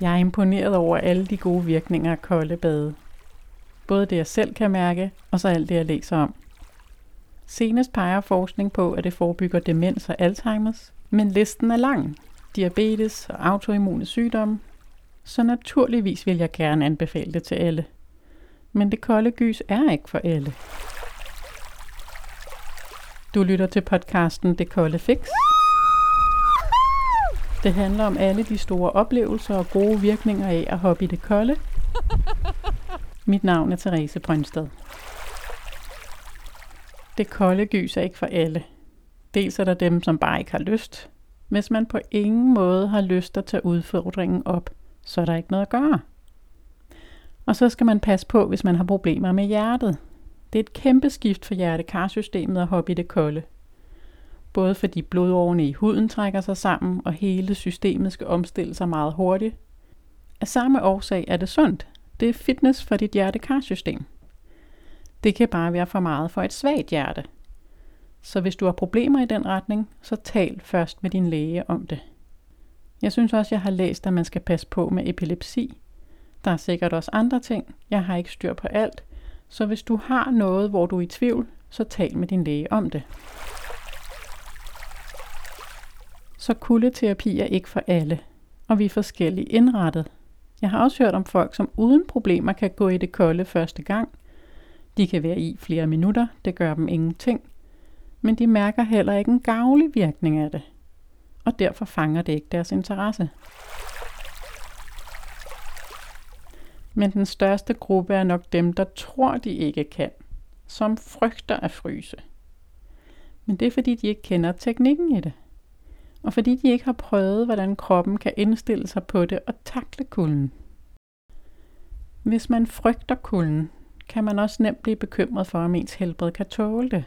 Jeg er imponeret over alle de gode virkninger af kolde bade. Både det, jeg selv kan mærke, og så alt det, jeg læser om. Senest peger forskning på, at det forebygger demens og Alzheimer's, men listen er lang. Diabetes og autoimmune sygdomme. Så naturligvis vil jeg gerne anbefale det til alle. Men det kolde gys er ikke for alle. Du lytter til podcasten Det Kolde Fix. Det handler om alle de store oplevelser og gode virkninger af at hoppe i det kolde. Mit navn er Therese Brøndsted. Det kolde gys er ikke for alle. Dels er der dem, som bare ikke har lyst. Hvis man på ingen måde har lyst at tage udfordringen op, så er der ikke noget at gøre. Og så skal man passe på, hvis man har problemer med hjertet. Det er et kæmpe skift for hjertekarsystemet at hoppe i det kolde. Både fordi blodårene i huden trækker sig sammen, og hele systemet skal omstille sig meget hurtigt. Af samme årsag er det sundt. Det er fitness for dit hjertekarsystem. Det kan bare være for meget for et svagt hjerte. Så hvis du har problemer i den retning, så tal først med din læge om det. Jeg synes også, jeg har læst, at man skal passe på med epilepsi. Der er sikkert også andre ting. Jeg har ikke styr på alt. Så hvis du har noget, hvor du er i tvivl, så tal med din læge om det. Så kuldeterapi er ikke for alle, og vi er forskellige indrettet. Jeg har også hørt om folk, som uden problemer kan gå i det kolde første gang. De kan være i flere minutter, det gør dem ingenting. Men de mærker heller ikke en gavlig virkning af det. Og derfor fanger det ikke deres interesse. Men den største gruppe er nok dem, der tror, de ikke kan. Som frygter at fryse. Men det er fordi, de ikke kender teknikken i det og fordi de ikke har prøvet, hvordan kroppen kan indstille sig på det og takle kulden. Hvis man frygter kulden, kan man også nemt blive bekymret for, om ens helbred kan tåle det.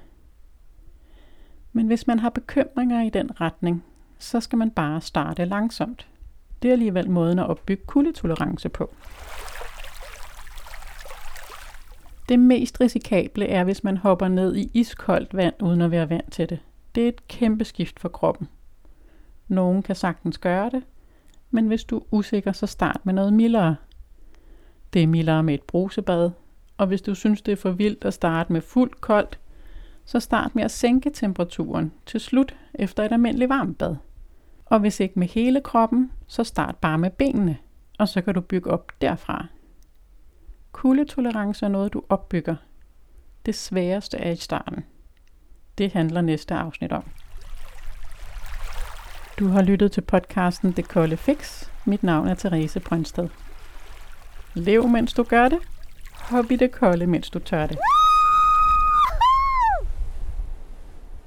Men hvis man har bekymringer i den retning, så skal man bare starte langsomt. Det er alligevel måden at opbygge kuldetolerance på. Det mest risikable er, hvis man hopper ned i iskoldt vand uden at være vant til det. Det er et kæmpe skift for kroppen. Nogen kan sagtens gøre det, men hvis du er usikker, så start med noget mildere. Det er mildere med et brusebad, og hvis du synes, det er for vildt at starte med fuldt koldt, så start med at sænke temperaturen til slut efter et almindeligt varmt bad. Og hvis ikke med hele kroppen, så start bare med benene, og så kan du bygge op derfra. Kuldetolerance er noget, du opbygger. Det sværeste er i starten. Det handler næste afsnit om. Du har lyttet til podcasten Det Kolde Fix. Mit navn er Therese Brøndsted. Lev, mens du gør det. Hop i det kolde, mens du tør det.